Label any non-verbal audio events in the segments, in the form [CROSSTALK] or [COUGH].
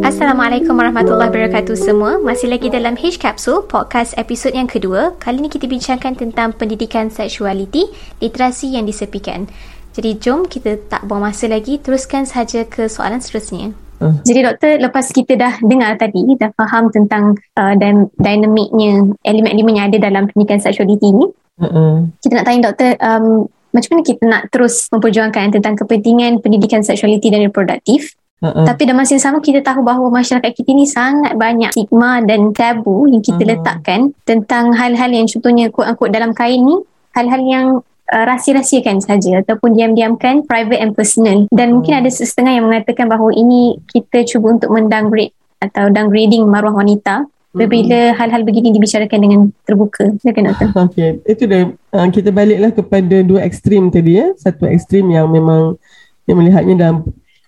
Assalamualaikum warahmatullahi wabarakatuh semua Masih lagi dalam H Capsule Podcast episod yang kedua Kali ini kita bincangkan tentang pendidikan seksualiti Literasi yang disepikan Jadi jom kita tak buang masa lagi Teruskan sahaja ke soalan seterusnya uh. Jadi doktor lepas kita dah dengar tadi Dah faham tentang uh, dinamiknya Elemen-elemen yang ada dalam pendidikan seksualiti ni uh-uh. Kita nak tanya doktor um, Macam mana kita nak terus memperjuangkan Tentang kepentingan pendidikan seksualiti dan reproduktif Uh-uh. Tapi dalam masa yang sama kita tahu bahawa masyarakat kita ni sangat banyak stigma dan tabu yang kita uh-huh. letakkan tentang hal-hal yang contohnya quote dalam kain ni hal-hal yang uh, rahsia-rahsiakan saja ataupun diam-diamkan private and personal dan uh-huh. mungkin ada setengah yang mengatakan bahawa ini kita cuba untuk mendowngrade atau downgrading maruah wanita Bila uh-huh. hal-hal begini dibicarakan dengan terbuka. Silakan Doktor. Okey, itu dah uh, kita baliklah kepada dua ekstrim tadi ya. Satu ekstrim yang memang yang melihatnya dalam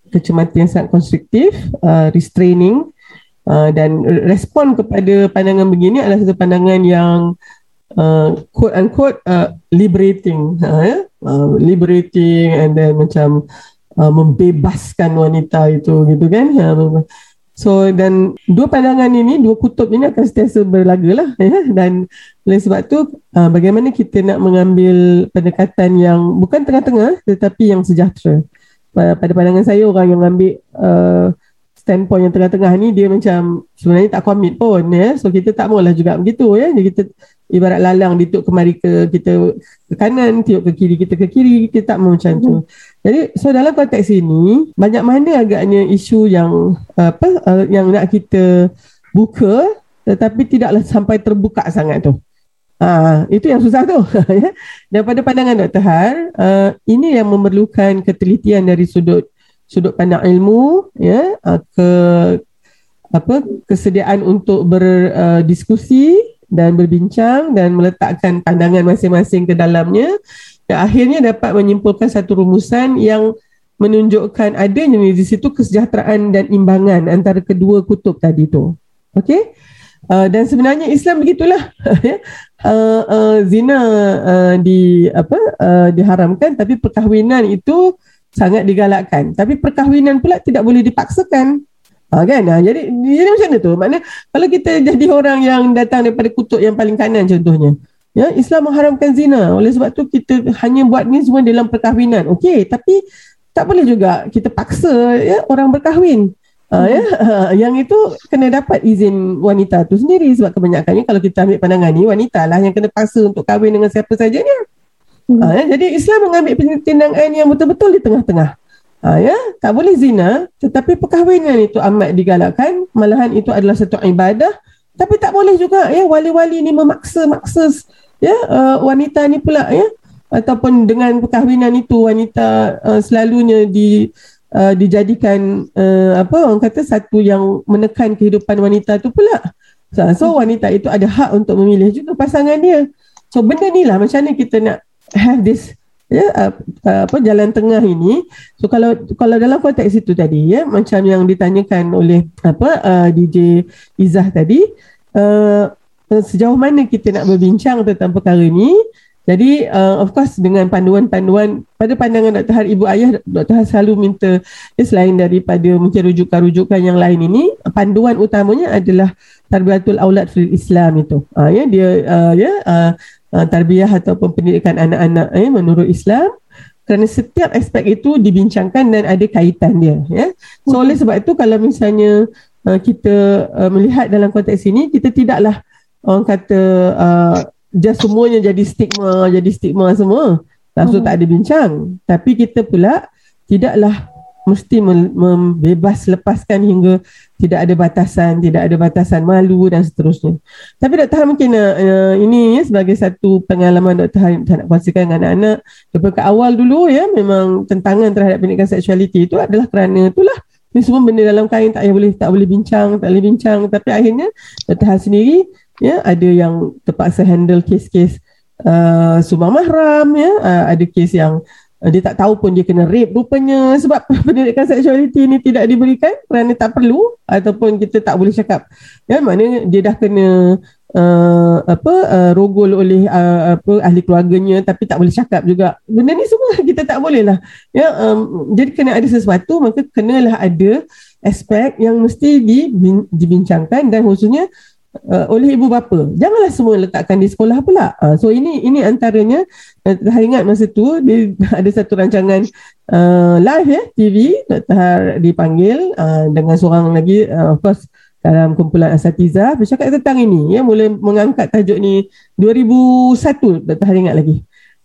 kecermatan yang sangat konstruktif, uh, restraining uh, dan respon kepada pandangan begini adalah satu pandangan yang uh, quote unquote uh, liberating, uh, yeah? uh, liberating and then macam uh, membebaskan wanita itu gitu kan. Uh, so dan dua pandangan ini, dua kutub ini akan sentiasa berlaga lah ya? dan oleh sebab tu uh, bagaimana kita nak mengambil pendekatan yang bukan tengah-tengah tetapi yang sejahtera pada pandangan saya orang yang ambil uh, standpoint yang tengah-tengah ni dia macam sebenarnya tak commit pun ya so kita tak maulah juga begitu ya jadi kita ibarat lalang ditiup ke mari ke kita ke kanan tiup ke kiri kita ke kiri kita tak mau macam tu hmm. jadi so dalam konteks ini banyak mana agaknya isu yang apa uh, yang nak kita buka tetapi tidaklah sampai terbuka sangat tu Ah, itu yang susah tu. [LAUGHS] Ya. Daripada pandangan Dr. Har, uh, ini yang memerlukan ketelitian dari sudut sudut pandang ilmu, ya, uh, ke apa kesediaan untuk berdiskusi uh, dan berbincang dan meletakkan pandangan masing-masing ke dalamnya dan akhirnya dapat menyimpulkan satu rumusan yang menunjukkan adanya di situ kesejahteraan dan imbangan antara kedua kutub tadi tu. Okey? Uh, dan sebenarnya Islam begitulah [LAUGHS] ya. uh, uh, zina uh, di apa uh, diharamkan tapi perkahwinan itu sangat digalakkan. Tapi perkahwinan pula tidak boleh dipaksakan. Uh, kan? Uh, jadi jadi macam mana tu? Maknanya kalau kita jadi orang yang datang daripada kutub yang paling kanan contohnya ya Islam mengharamkan zina. Oleh sebab tu kita hanya buat ni semua dalam perkahwinan. Okey tapi tak boleh juga kita paksa ya orang berkahwin. Uh, ya, uh, yang itu kena dapat izin wanita tu sendiri. Sebab kebanyakannya kalau kita ambil pandangan ni wanita lah yang kena paksa untuk kahwin dengan siapa saja ni. Uh, ya, jadi Islam mengambil tindakan yang betul-betul di tengah-tengah. Uh, ya, tak boleh zina tetapi perkahwinan itu amat digalakkan malahan itu adalah satu ibadah tapi tak boleh juga ya wali-wali ni memaksa-maksa ya uh, wanita ni pula ya ataupun dengan perkahwinan itu wanita uh, selalunya di uh, dijadikan uh, apa orang kata satu yang menekan kehidupan wanita tu pula. So, so wanita itu ada hak untuk memilih juga pasangan dia. So benda ni lah macam mana kita nak have this ya uh, uh, apa jalan tengah ini. So kalau kalau dalam konteks itu tadi ya macam yang ditanyakan oleh apa uh, DJ Izah tadi uh, sejauh mana kita nak berbincang tentang perkara ini jadi uh, of course dengan panduan-panduan pada pandangan Dr. Har Ibu Ayah Dr. Har selalu minta ya, selain daripada mungkin rujukan-rujukan yang lain ini panduan utamanya adalah tarbiyatul aulad fil Islam itu. Uh, ya dia uh, ya uh, uh, tarbiyah ataupun pendidikan anak-anak eh, menurut Islam kerana setiap aspek itu dibincangkan dan ada kaitan dia ya. So oleh sebab itu kalau misalnya uh, kita uh, melihat dalam konteks ini kita tidaklah orang kata uh, just semuanya jadi stigma jadi stigma semua langsung hmm. tak ada bincang tapi kita pula tidaklah mesti membebas lepaskan hingga tidak ada batasan tidak ada batasan malu dan seterusnya tapi Dr. Han mungkin uh, ini ya, sebagai satu pengalaman Dr. Han nak kongsikan dengan anak-anak daripada awal dulu ya memang tentangan terhadap pendidikan seksualiti itu adalah kerana itulah ini semua benda dalam kain tak boleh tak boleh bincang tak boleh bincang tapi akhirnya Dr. Han sendiri ya ada yang terpaksa handle kes-kes uh, sumbang mahram ya uh, ada kes yang dia tak tahu pun dia kena rape. Rupanya sebab [LAUGHS] pendidikan seksualiti ni tidak diberikan kerana tak perlu ataupun kita tak boleh cakap. Ya maknanya dia dah kena uh, apa uh, rogol oleh uh, apa ahli keluarganya tapi tak boleh cakap juga. Benda ni semua [LAUGHS] kita tak boleh lah. Ya um, jadi kena ada sesuatu maka kenalah ada aspek yang mesti dibincangkan dan khususnya uh, oleh ibu bapa janganlah semua letakkan di sekolah pula uh, so ini ini antaranya uh, ingat masa tu dia [LAUGHS] ada satu rancangan uh, live ya TV Dr. dipanggil uh, dengan seorang lagi uh, of course dalam kumpulan asatiza bercakap tentang ini ya mula mengangkat tajuk ni 2001 Dr. Hari ingat lagi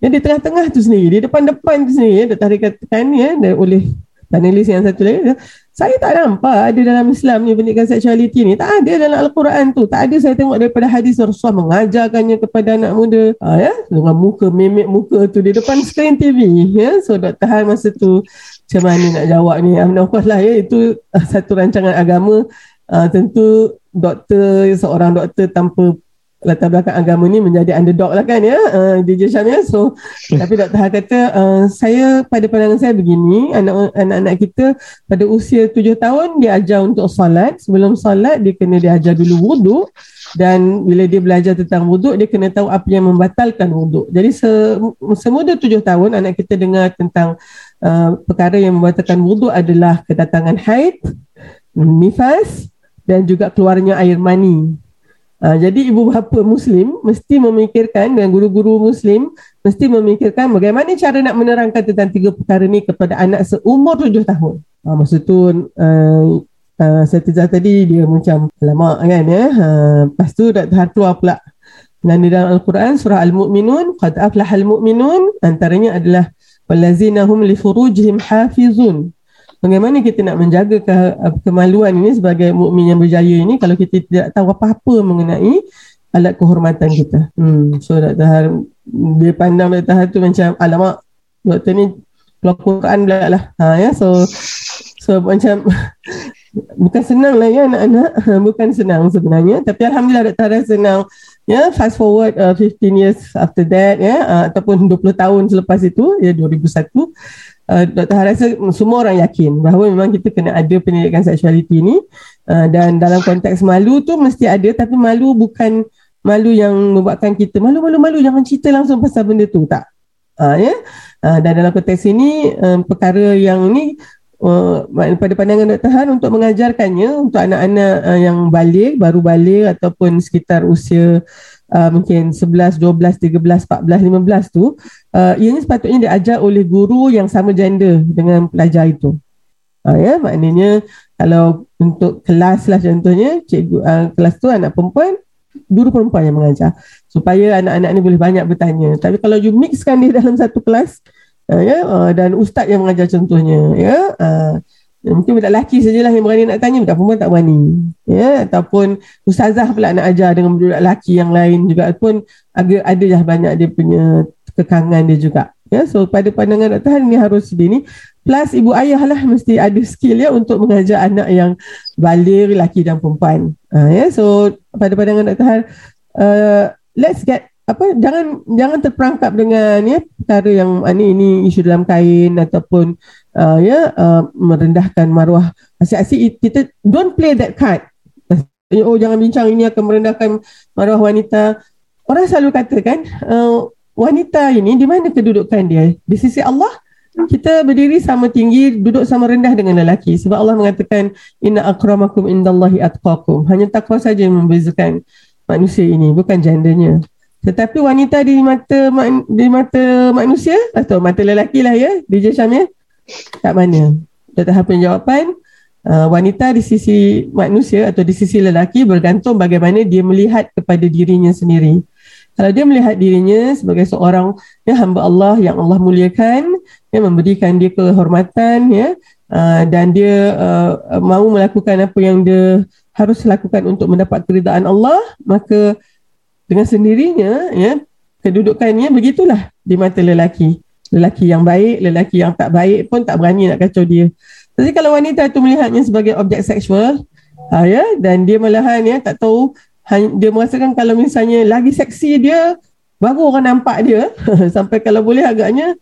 yang di tengah-tengah tu sendiri di depan-depan tu sendiri ya Dr. Hari katakan ya oleh panelis yang satu lagi ya, saya tak nampak ada dalam Islam ni pendidikan seksualiti ni. Tak ada dalam Al-Quran tu. Tak ada saya tengok daripada hadis Rasulullah mengajarkannya kepada anak muda. Ha, ya? Dengan muka memek muka tu di depan skrin TV ya? So Dr. Hari masa tu macam mana nak jawab ni? Course lah ya? Itu satu rancangan agama. Uh, tentu doktor seorang doktor tanpa latar belakang agama ni menjadi underdog lah kan ya? Uh, DJ Syam ya? So tapi doktor Ha kata uh, saya pada pandangan saya begini anak-anak kita pada usia tujuh tahun dia ajar untuk solat. Sebelum solat dia kena diajar dulu wuduk dan bila dia belajar tentang wuduk dia kena tahu apa yang membatalkan wuduk jadi se- semuda tujuh tahun anak kita dengar tentang uh, perkara yang membatalkan wuduk adalah kedatangan haid nifas dan juga keluarnya air mani. Uh, jadi ibu bapa muslim mesti memikirkan dan guru-guru muslim mesti memikirkan bagaimana cara nak menerangkan tentang tiga perkara ni kepada anak seumur tujuh tahun. Uh, maksud tu uh, uh, saya tizah tadi dia macam lama kan ya. Uh, lepas tu dah keluar pula. Dan di dalam Al-Quran surah Al-Mu'minun qad aflahal mu'minun antaranya adalah wallazina hum li furujihim hafizun bagaimana kita nak menjaga ke, kemaluan ini sebagai mukmin yang berjaya ini kalau kita tidak tahu apa-apa mengenai alat kehormatan kita. Hmm. So Dr. Har, dia pandang Dr. Har tu macam alamak doktor ni keluar Quran pula lah. Ha, ya? So so macam [LAUGHS] bukan senang lah ya anak-anak. bukan senang sebenarnya. Tapi Alhamdulillah Dr. Har senang. Ya, fast forward uh, 15 years after that ya uh, ataupun 20 tahun selepas itu ya 2001 uh, Dr. Har rasa semua orang yakin bahawa memang kita kena ada pendidikan seksualiti ni uh, dan dalam konteks malu tu mesti ada tapi malu bukan malu yang membuatkan kita malu-malu-malu jangan cerita langsung pasal benda tu tak uh, ya uh, dan dalam konteks ini uh, perkara yang ni uh, pada pandangan Dr. Han untuk mengajarkannya untuk anak-anak uh, yang balik baru balik ataupun sekitar usia uh, mungkin 11, 12, 13, 14, 15 tu uh, ianya sepatutnya diajar oleh guru yang sama gender dengan pelajar itu. Uh, ya, maknanya kalau untuk kelas lah contohnya cikgu uh, kelas tu anak perempuan guru perempuan yang mengajar supaya anak-anak ni boleh banyak bertanya. Tapi kalau you mixkan dia [LAUGHS] dalam satu kelas uh, ya uh, dan ustaz yang mengajar contohnya ya uh, mungkin budak lelaki sajalah yang berani nak tanya, budak perempuan tak berani. Ya, ataupun ustazah pula nak ajar dengan budak lelaki yang lain juga pun agak ada lah banyak dia punya kekangan dia juga. Ya, so pada pandangan Dr. Han ni harus begini. Plus ibu ayah lah mesti ada skill ya untuk mengajar anak yang balik lelaki dan perempuan. Uh, ya, so pada pandangan Dr. Han, uh, let's get apa jangan jangan terperangkap dengan ya perkara yang ini ini isu dalam kain ataupun uh, ya uh, merendahkan maruah asyik-asyik kita don't play that card. Oh jangan bincang ini akan merendahkan maruah wanita. Orang selalu katakan uh, wanita ini di mana kedudukan dia? Di sisi Allah kita berdiri sama tinggi duduk sama rendah dengan lelaki. Sebab Allah mengatakan inna akramakum indallahi atqakum. Hanya takwa saja yang membezakan manusia ini bukan gendernya. Tetapi wanita di mata di mata manusia atau mata lelaki lah ya, DJ Syam ya. Tak mana. Dr. Hapin jawapan, uh, wanita di sisi manusia atau di sisi lelaki bergantung bagaimana dia melihat kepada dirinya sendiri. Kalau dia melihat dirinya sebagai seorang ya, hamba Allah yang Allah muliakan, ya, memberikan dia kehormatan ya, uh, dan dia uh, mahu melakukan apa yang dia harus lakukan untuk mendapat keridaan Allah, maka dengan sendirinya ya kedudukannya begitulah di mata lelaki lelaki yang baik lelaki yang tak baik pun tak berani nak kacau dia. Jadi kalau wanita itu melihatnya sebagai objek seksual ha, ya dan dia malahan ya tak tahu dia merasakan kalau misalnya lagi seksi dia baru orang nampak dia. [LAUGHS] Sampai kalau boleh agaknya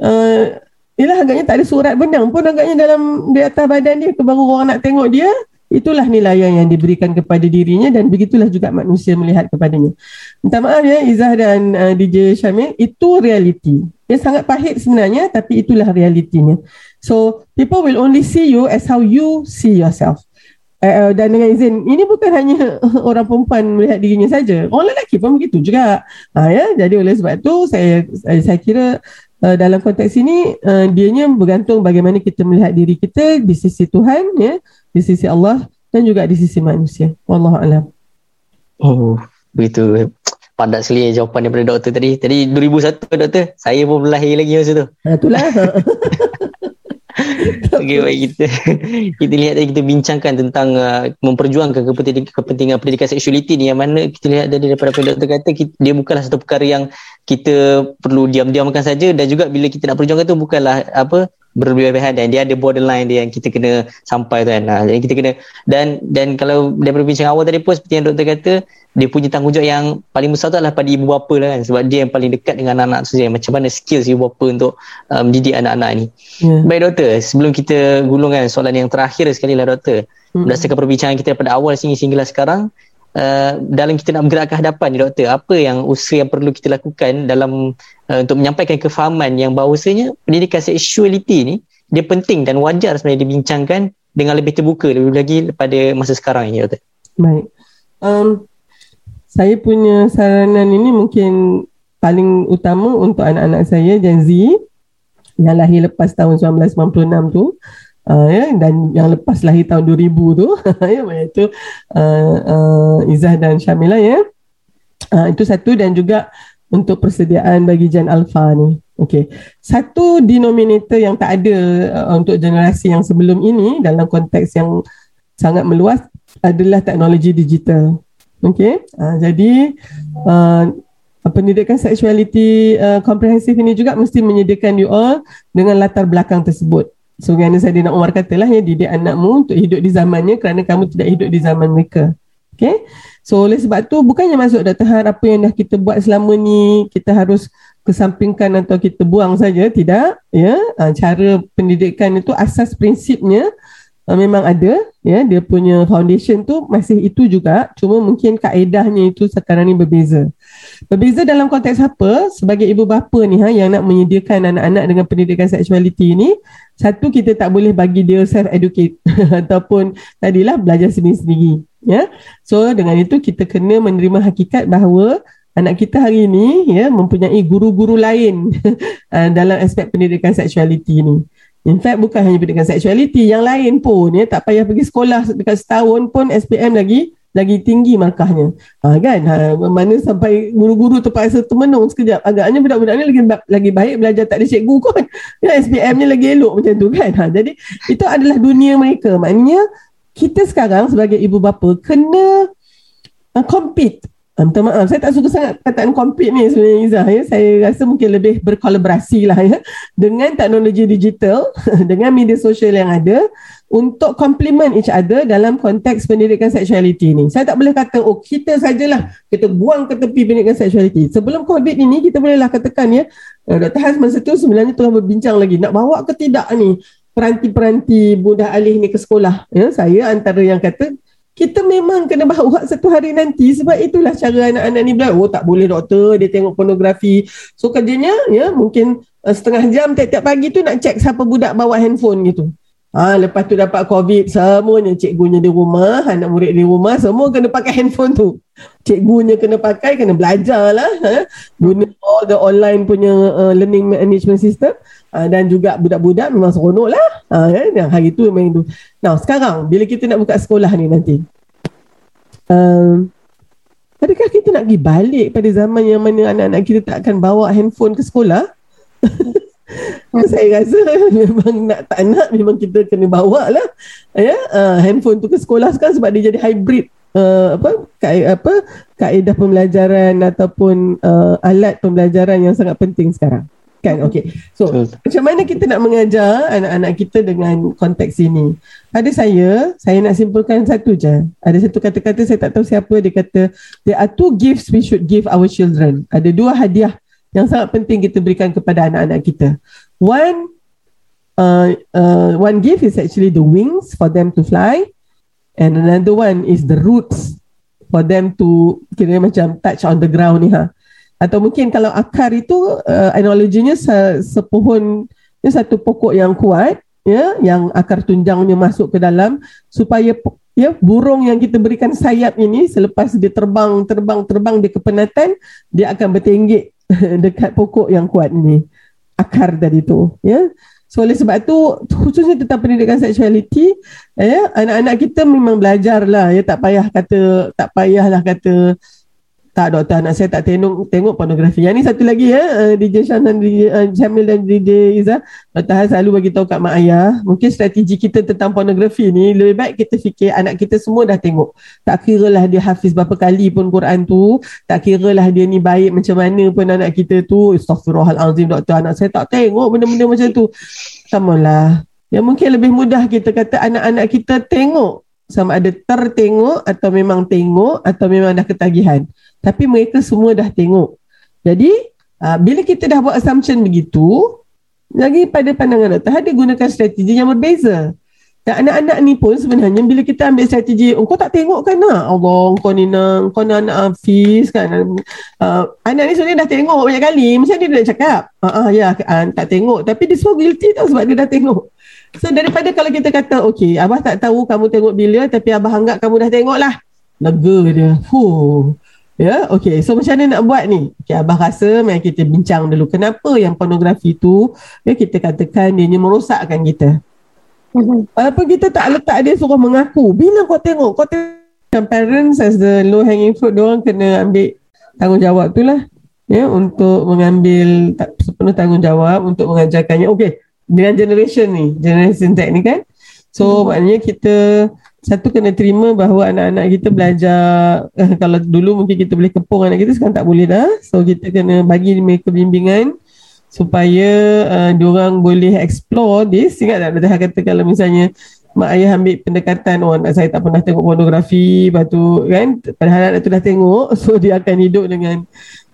uh, agaknya tak ada surat benang pun agaknya dalam di atas badan dia baru orang nak tengok dia itulah nilai yang diberikan kepada dirinya dan begitulah juga manusia melihat kepadanya. Minta maaf ya Izzah dan uh, DJ Syamil itu realiti. Dia sangat pahit sebenarnya tapi itulah realitinya. So people will only see you as how you see yourself. Uh, dan dengan izin ini bukan hanya [LAUGHS] orang perempuan melihat dirinya saja orang lelaki pun begitu juga ha, ya jadi oleh sebab itu saya saya kira Uh, dalam konteks ini uh, dianya bergantung bagaimana kita melihat diri kita di sisi Tuhan ya di sisi Allah dan juga di sisi manusia. Wallahu alam. Oh begitu. Padat sekali jawapan daripada doktor tadi. Tadi 2001 doktor saya pun lahir lagi masa tu. Ha, itulah. [LAUGHS] Okay, baik kita kita lihat tadi kita bincangkan tentang uh, memperjuangkan kepentingan, kepentingan pendidikan seksualiti ni. Yang mana kita lihat dari daripada apa doktor kata kita, dia bukanlah satu perkara yang kita perlu diam-diamkan saja. Dan juga bila kita nak perjuangkan tu bukanlah apa berlebihan dan dia ada borderline dia yang kita kena sampai tu kan. Ha, jadi kita kena dan dan kalau daripada bincang awal tadi pun seperti yang doktor kata dia punya tanggungjawab yang paling besar tu adalah pada ibu bapa lah kan sebab dia yang paling dekat dengan anak-anak tu sendiri macam mana skills ibu bapa untuk mendidik anak-anak ni yeah. baik doktor sebelum kita gulungkan soalan yang terakhir sekali lah doktor mm-hmm. berdasarkan perbincangan kita daripada awal sehingga sehinggalah sekarang uh, dalam kita nak bergerak ke hadapan ni doktor apa yang usaha yang perlu kita lakukan dalam uh, untuk menyampaikan kefahaman yang bahawasanya pendidikan seksualiti ni dia penting dan wajar sebenarnya dibincangkan dengan lebih terbuka lebih lagi pada masa sekarang ini doktor? Baik. Um, saya punya saranan ini mungkin paling utama untuk anak-anak saya Gen Z yang lahir lepas tahun 1996 tu uh, ya dan yang lepas lahir tahun 2000 tu [LAUGHS] ya iaitu uh, uh, Izzah dan Syamila ya. Uh, itu satu dan juga untuk persediaan bagi Gen Alpha ni. Okey. Satu denominator yang tak ada uh, untuk generasi yang sebelum ini dalam konteks yang sangat meluas adalah teknologi digital. Okay, uh, jadi uh, pendidikan seksualiti uh, komprehensif ini juga mesti menyediakan you all dengan latar belakang tersebut. Saya nak Umar katalah ya, didik anakmu untuk hidup di zamannya kerana kamu tidak hidup di zaman mereka. Okay, so oleh sebab tu bukannya masuk dah tahap apa yang dah kita buat selama ni kita harus kesampingkan atau kita buang saja, tidak. Ya, uh, cara pendidikan itu asas prinsipnya uh, memang ada ya. Dia punya foundation tu masih itu juga. Cuma mungkin kaedahnya itu sekarang ni berbeza. Berbeza dalam konteks apa? Sebagai ibu bapa ni ha yang nak menyediakan anak-anak dengan pendidikan seksualiti ni satu kita tak boleh bagi dia self educate [LAUGHS] ataupun tadilah belajar sendiri-sendiri ya. So dengan itu kita kena menerima hakikat bahawa anak kita hari ini ya mempunyai guru-guru lain uh, [LAUGHS] dalam aspek pendidikan seksualiti ni In fact bukan hanya pendidikan seksualiti yang lain pun ya tak payah pergi sekolah dekat setahun pun SPM lagi lagi tinggi markahnya. Ha, kan? Ha, mana sampai guru-guru terpaksa termenung sekejap. Agaknya budak-budak ni lagi lagi baik belajar tak ada cikgu kot. [LAUGHS] Ya, SPM-nya lagi elok macam tu kan. Ha, jadi itu adalah dunia mereka. Maknanya kita sekarang sebagai ibu bapa kena uh, compete minta maaf, saya tak suka sangat kataan compete ni sebenarnya Izzah. Ya. Saya rasa mungkin lebih berkolaborasi lah ya, dengan teknologi digital, [LAUGHS] dengan media sosial yang ada untuk complement each other dalam konteks pendidikan seksualiti ni. Saya tak boleh kata, oh kita sajalah, kita buang ke tepi pendidikan seksualiti. Sebelum COVID ini, kita bolehlah katakan ya, uh, Dr. Hans masa tu sebenarnya tengah berbincang lagi, nak bawa ke tidak ni peranti-peranti budak alih ni ke sekolah. Ya, saya antara yang kata kita memang kena bawa satu hari nanti. Sebab itulah cara anak-anak ni bilang oh tak boleh doktor. Dia tengok pornografi. So kerjanya ya mungkin uh, setengah jam tiap-tiap pagi tu nak check siapa budak bawa handphone gitu ha, lepas tu dapat covid semuanya cikgunya di rumah anak murid di rumah semua kena pakai handphone tu cikgunya kena pakai kena belajar lah ha? guna all the online punya uh, learning management system uh, dan juga budak-budak memang seronok lah uh, kan? yang hari tu memang itu nah sekarang bila kita nak buka sekolah ni nanti um, adakah kita nak pergi balik pada zaman yang mana anak-anak kita tak akan bawa handphone ke sekolah [LAUGHS] [LAUGHS] saya rasa [LAUGHS] memang nak tak nak memang kita kena bawa lah ya uh, handphone tu ke sekolah sekarang sebab dia jadi hybrid uh, apa kaedah apa kaedah pembelajaran ataupun uh, alat pembelajaran yang sangat penting sekarang. Kan? Okey. So Betul. macam mana kita nak mengajar anak-anak kita dengan konteks ini? Ada saya saya nak simpulkan satu je. Ada satu kata-kata saya tak tahu siapa dia kata there are two gifts we should give our children. Ada dua hadiah yang sangat penting kita berikan kepada anak-anak kita. One uh, uh, one gift is actually the wings for them to fly. And another one is the roots for them to kira macam touch on the ground ni ha. Atau mungkin kalau akar itu uh, analoginya se- sepohon ni satu pokok yang kuat ya yang akar tunjangnya masuk ke dalam supaya ya burung yang kita berikan sayap ini selepas dia terbang terbang terbang di kepenatan dia akan bertinggik [LAUGHS] dekat pokok yang kuat ini akar tadi tu ya. So oleh sebab tu khususnya tentang pendidikan seksualiti ya anak-anak kita memang belajar lah ya. Tak payah kata tak payahlah kata tak doktor anak saya tak tengok tengok pornografi. Yang ni satu lagi ya uh, DJ Shan dan DJ uh, Jamil dan DJ Iza. Doktor Han selalu bagi tahu kat mak ayah, mungkin strategi kita tentang pornografi ni lebih baik kita fikir anak kita semua dah tengok. Tak kira lah dia hafiz berapa kali pun Quran tu, tak kira lah dia ni baik macam mana pun anak kita tu. Astaghfirullahalazim doktor anak saya tak tengok benda-benda macam tu. Sama lah. Ya mungkin lebih mudah kita kata anak-anak kita tengok sama ada tertengok atau memang tengok atau memang dah ketagihan tapi mereka semua dah tengok. Jadi uh, bila kita dah buat assumption begitu, lagi pada pandangan doktor dia gunakan strategi yang berbeza. Dan anak-anak ni pun sebenarnya bila kita ambil strategi, oh, kau tak tengok kan nak? Allah, kau ni nak, kau nak anak Hafiz kan? Uh, anak ni sebenarnya dah tengok banyak kali. Macam dia dah cakap, uh, uh, ya uh, tak tengok. Tapi dia so guilty tau sebab dia dah tengok. So daripada kalau kita kata, okay, Abah tak tahu kamu tengok bila tapi Abah anggap kamu dah tengok lah. Lega dia. Huh. Ya, okay. So macam mana nak buat ni? Okay, Abah rasa mari kita bincang dulu. Kenapa yang pornografi tu, ya, kita katakan dia ni merosakkan kita. Mhm. Walaupun kita tak letak dia suruh mengaku. Bila kau tengok, kau tengok. Parents as the low hanging fruit, diorang kena ambil tanggungjawab tu lah. Ya, untuk mengambil sepenuh tanggungjawab untuk mengajarkannya. Okay, dengan generation ni, generation Z ni kan. So, hmm. maknanya kita satu kena terima bahawa anak-anak kita belajar eh, kalau dulu mungkin kita boleh kepung anak kita sekarang tak boleh dah. So kita kena bagi mereka bimbingan supaya uh, diorang boleh explore this. Ingat tak Dr. kata kalau misalnya mak ayah ambil pendekatan oh anak saya tak pernah tengok pornografi lepas tu kan padahal anak tu dah tengok [LAUGHS] so dia akan hidup dengan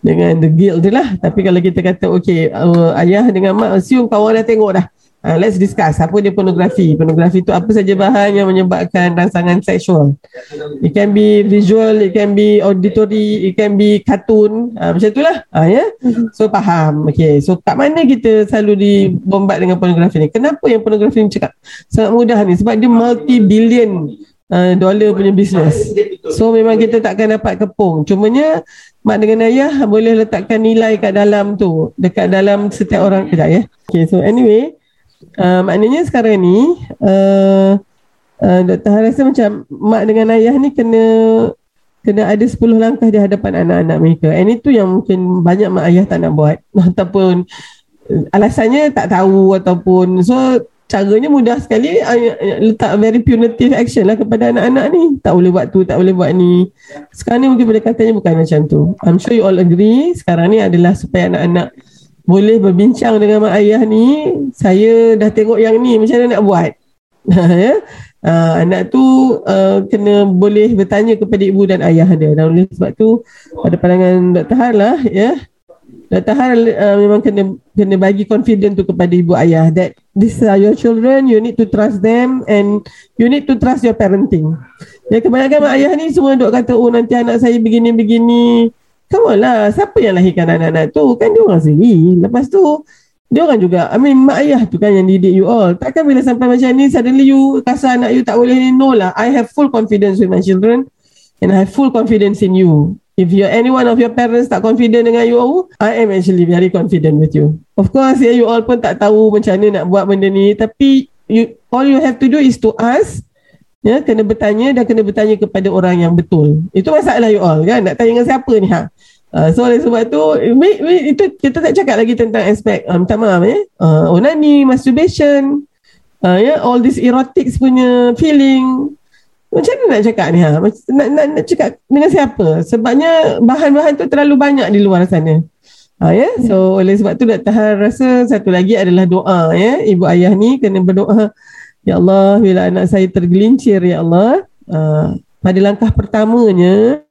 dengan the guilt tu lah. Tapi kalau kita kata okay uh, ayah dengan mak assume kawan dah tengok dah Uh, let's discuss apa dia pornografi. Pornografi itu apa saja bahan yang menyebabkan rangsangan seksual. It can be visual, it can be auditory, it can be cartoon. Uh, macam itulah. Uh, yeah? So faham. Okay. So kat mana kita selalu dibombat dengan pornografi ni? Kenapa yang pornografi ni cakap sangat mudah ni? Sebab dia multi-billion uh, dollar punya business. So memang kita takkan dapat kepung. Cumanya mak dengan ayah boleh letakkan nilai kat dalam tu. Dekat dalam setiap orang. Kejap ya. Okay. So anyway. Uh, maknanya sekarang ni uh, uh, Dr. Han rasa macam mak dengan ayah ni kena kena ada 10 langkah di hadapan anak-anak mereka. And itu yang mungkin banyak mak ayah tak nak buat [LAUGHS] ataupun alasannya tak tahu ataupun so caranya mudah sekali letak very punitive action lah kepada anak-anak ni. Tak boleh buat tu, tak boleh buat ni. Sekarang ni mungkin pendekatannya bukan macam tu. I'm sure you all agree sekarang ni adalah supaya anak-anak boleh berbincang dengan mak ayah ni saya dah tengok yang ni macam mana nak buat [LAUGHS] ya uh, anak tu uh, kena boleh bertanya kepada ibu dan ayah dia dan oleh sebab tu pada pandangan Dr. Han lah ya Dr. Han uh, memang kena kena bagi confident tu kepada ibu ayah that this are your children you need to trust them and you need to trust your parenting ya kebanyakan mak ayah ni semua duk kata oh nanti anak saya begini-begini On lah, siapa yang lahirkan anak-anak tu? Kan dia orang sendiri. Lepas tu, dia orang juga, I mean, mak ayah tu kan yang didik you all. Takkan bila sampai macam ni, suddenly you kasar anak you tak boleh ni. No lah, I have full confidence with my children and I have full confidence in you. If you any one of your parents tak confident dengan you all, I am actually very confident with you. Of course, ya, you all pun tak tahu macam mana nak buat benda ni. Tapi, you all you have to do is to ask ya kena bertanya dan kena bertanya kepada orang yang betul. Itu masalah you all kan? Nak tanya dengan siapa ni ha? Uh, so oleh sebab tu me, me, itu kita tak cakap lagi tentang aspek um, minta maaf eh uh, onani masturbation uh, ya? Yeah, all this erotics punya feeling. Macam mana nak cakap ni ha? Nak, nak, nak cakap dengan siapa? Sebabnya bahan-bahan tu terlalu banyak di luar sana. Ha, ya? So oleh sebab tu Dr. rasa satu lagi adalah doa ya. Ibu ayah ni kena berdoa Ya Allah, bila anak saya tergelincir, Ya Allah, uh, pada langkah pertamanya,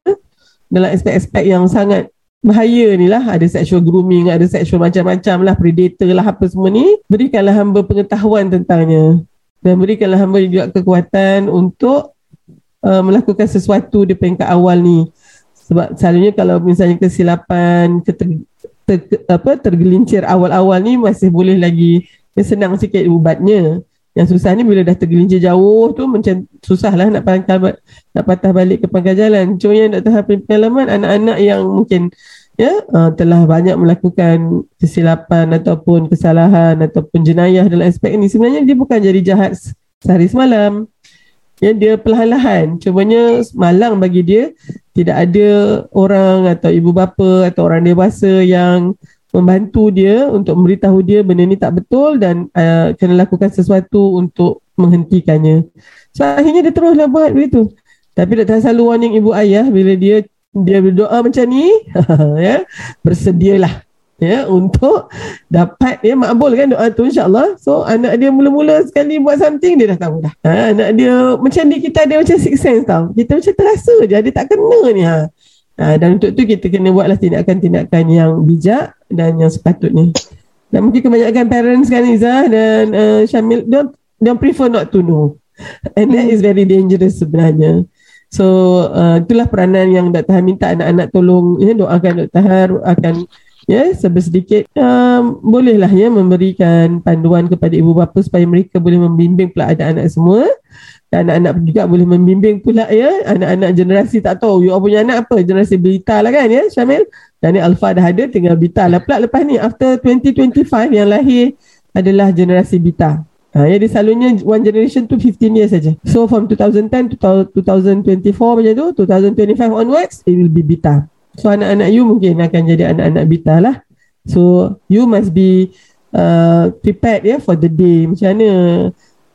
dalam aspek-aspek yang sangat bahaya ni lah ada sexual grooming ada sexual macam-macam lah predator lah apa semua ni berikanlah hamba pengetahuan tentangnya. Dan berikanlah hamba juga kekuatan untuk uh, melakukan sesuatu di peringkat awal ni. Sebab selalunya kalau misalnya kesilapan keter, ter, apa tergelincir awal-awal ni masih boleh lagi senang sikit ubatnya yang susah ni bila dah tergelincir jauh tu macam susah lah nak patah, nak patah balik ke pangkal jalan. Cuma yang Dr. Hafin pengalaman anak-anak yang mungkin ya uh, telah banyak melakukan kesilapan ataupun kesalahan ataupun jenayah dalam aspek ini sebenarnya dia bukan jadi jahat sehari semalam. Ya dia perlahan-lahan. Cumanya malang bagi dia tidak ada orang atau ibu bapa atau orang dewasa yang membantu dia untuk memberitahu dia benda ni tak betul dan uh, kena lakukan sesuatu untuk menghentikannya. So akhirnya dia teruslah buat begitu. Tapi tak selalu warning ibu ayah bila dia dia berdoa macam ni, [LAUGHS] ya, bersedialah ya untuk dapat ya makbul kan doa tu insyaallah so anak dia mula-mula sekali buat something dia dah tahu dah ha, anak dia macam ni kita ada macam six sense tau kita macam terasa je dia tak kena ni ha Ha, dan untuk tu kita kena buatlah tindakan-tindakan yang bijak dan yang sepatutnya. Dan mungkin kebanyakan parents kan Izzah dan uh, Syamil, dia dia prefer not to know. And that is very dangerous sebenarnya. So uh, itulah peranan yang Dr. Han minta anak-anak tolong ya, doakan Dr. Har akan ya sedikit um, bolehlah ya memberikan panduan kepada ibu bapa supaya mereka boleh membimbing pula anak-anak semua anak-anak juga boleh membimbing pula ya. Anak-anak generasi tak tahu. You punya anak apa? Generasi beta lah kan ya Syamil? Dan ni alfa dah ada tinggal beta lah pula lepas ni. After 2025 yang lahir adalah generasi beta ha, dia selalunya one generation tu 15 years saja. So from 2010 to 2024 macam tu 2025 onwards it will be beta so anak-anak you mungkin akan jadi anak-anak beta lah. So you must be uh, prepared ya for the day. Macam mana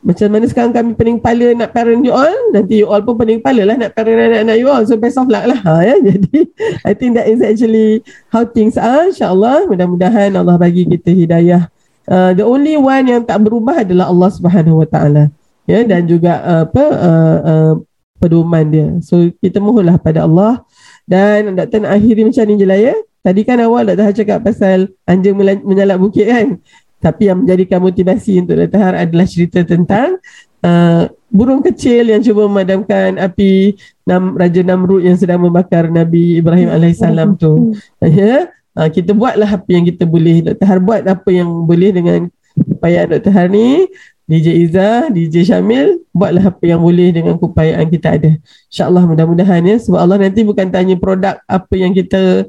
macam mana sekarang kami pening kepala nak parent you all nanti you all pun pening kepala lah nak parent anak-anak you all so best of luck lah ha, ya. [LAUGHS] jadi I think that is actually how things are insyaAllah mudah-mudahan Allah bagi kita hidayah uh, the only one yang tak berubah adalah Allah subhanahu wa ta'ala ya dan juga uh, apa uh, uh, pedoman dia so kita mohonlah pada Allah dan Dr. nak akhiri macam ni je lah ya Tadi kan awal Dr. cakap pasal anjing menyalak bukit kan tapi yang menjadikan motivasi untuk Dr. adalah cerita tentang uh, burung kecil yang cuba memadamkan api Nam, Raja Namrud yang sedang membakar Nabi Ibrahim AS tu. Ya? Uh, kita buatlah apa yang kita boleh. Dr. Har buat apa yang boleh dengan upaya Dr. Har ni. DJ Iza, DJ Syamil, buatlah apa yang boleh dengan keupayaan kita ada. InsyaAllah mudah-mudahan ya. Sebab Allah nanti bukan tanya produk apa yang kita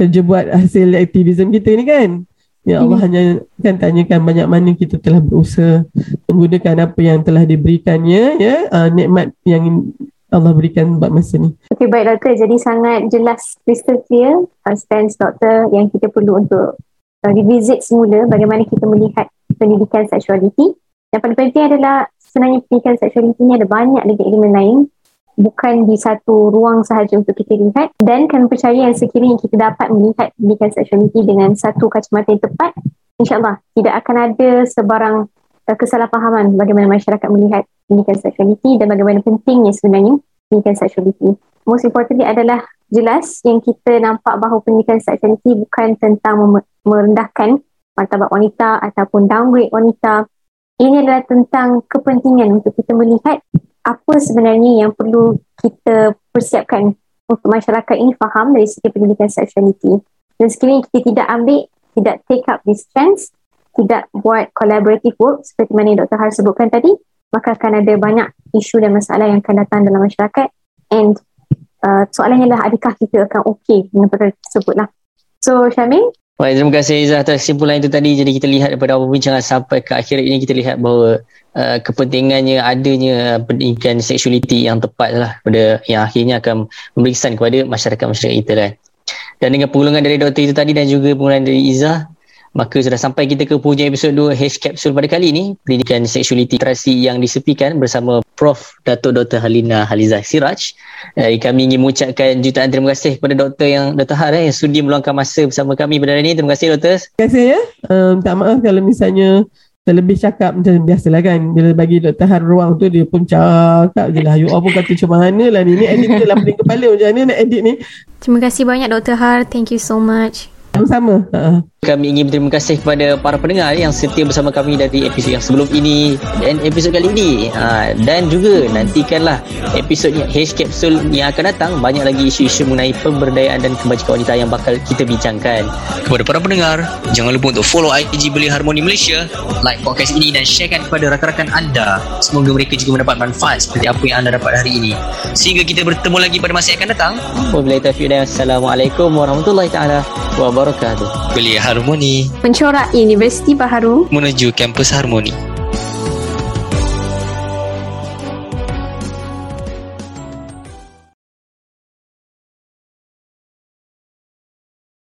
kerja buat hasil aktivism kita ni kan. Ya Allah hmm. hanya kan tanyakan banyak mana kita telah berusaha menggunakan apa yang telah diberikannya ya uh, nikmat yang Allah berikan buat masa ni. Okey baik doktor jadi sangat jelas crystal clear uh, stance doktor yang kita perlu untuk uh, revisit semula bagaimana kita melihat pendidikan seksualiti. Yang paling penting adalah sebenarnya pendidikan seksualiti ni ada banyak lagi elemen lain bukan di satu ruang sahaja untuk kita lihat dan kami percaya yang sekiranya kita dapat melihat pendidikan seksualiti dengan satu kacamata yang tepat insyaAllah tidak akan ada sebarang uh, kesalahpahaman bagaimana masyarakat melihat pendidikan seksualiti dan bagaimana pentingnya sebenarnya pendidikan seksualiti most importantly adalah jelas yang kita nampak bahawa pendidikan seksualiti bukan tentang merendahkan martabat wanita ataupun downgrade wanita. Ini adalah tentang kepentingan untuk kita melihat apa sebenarnya yang perlu kita persiapkan untuk masyarakat ini faham dari segi pendidikan sexuality. Dan sekiranya kita tidak ambil, tidak take up this chance, tidak buat collaborative work seperti mana Dr. Har sebutkan tadi, maka akan ada banyak isu dan masalah yang akan datang dalam masyarakat. And uh, soalannya lah adakah kita akan okay dengan perkara tersebut lah. So Syamil, Baik, terima kasih Izzah atas kesimpulan itu tadi. Jadi kita lihat daripada perbincangan sampai ke akhir ini kita lihat bahawa uh, kepentingannya adanya pendidikan seksualiti yang tepat lah pada yang akhirnya akan memberi kesan kepada masyarakat-masyarakat kita kan. Dan dengan pengulangan dari doktor itu tadi dan juga pengulangan dari Izzah, Maka sudah sampai kita ke punya episod 2 H Capsule pada kali ini Pendidikan Seksualiti Literasi yang disepikan bersama Prof. Datuk Dr. Halina Halizah Siraj eh, Kami ingin mengucapkan jutaan terima kasih kepada doktor yang Dr. Har eh, yang sudi meluangkan masa bersama kami pada hari ini Terima kasih doktor Terima kasih ya um, Tak maaf kalau misalnya terlebih cakap macam biasalah kan bila bagi Dr. Har ruang tu dia pun cakap je lah you all pun kata macam mana lah ni ni edit tu lah pening kepala macam mana nak edit ni Terima kasih banyak Dr. Har. Thank you so much. sama-sama uh, Kami ingin berterima kasih kepada para pendengar yang setia bersama kami dari episod yang sebelum ini dan episod kali ini. Ha, dan juga nantikanlah episod H Capsule yang akan datang banyak lagi isu-isu mengenai pemberdayaan dan kebajikan wanita yang bakal kita bincangkan. Kepada para pendengar, jangan lupa untuk follow IG Beli Harmoni Malaysia, like podcast ini dan sharekan kepada rakan-rakan anda. Semoga mereka juga mendapat manfaat seperti apa yang anda dapat hari ini. Sehingga kita bertemu lagi pada masa yang akan datang. Wabillahi taufiq dan assalamualaikum warahmatullahi taala wabarakatuh. Beli Harmoni Mencorak Universiti Baharu menuju kampus Harmoni.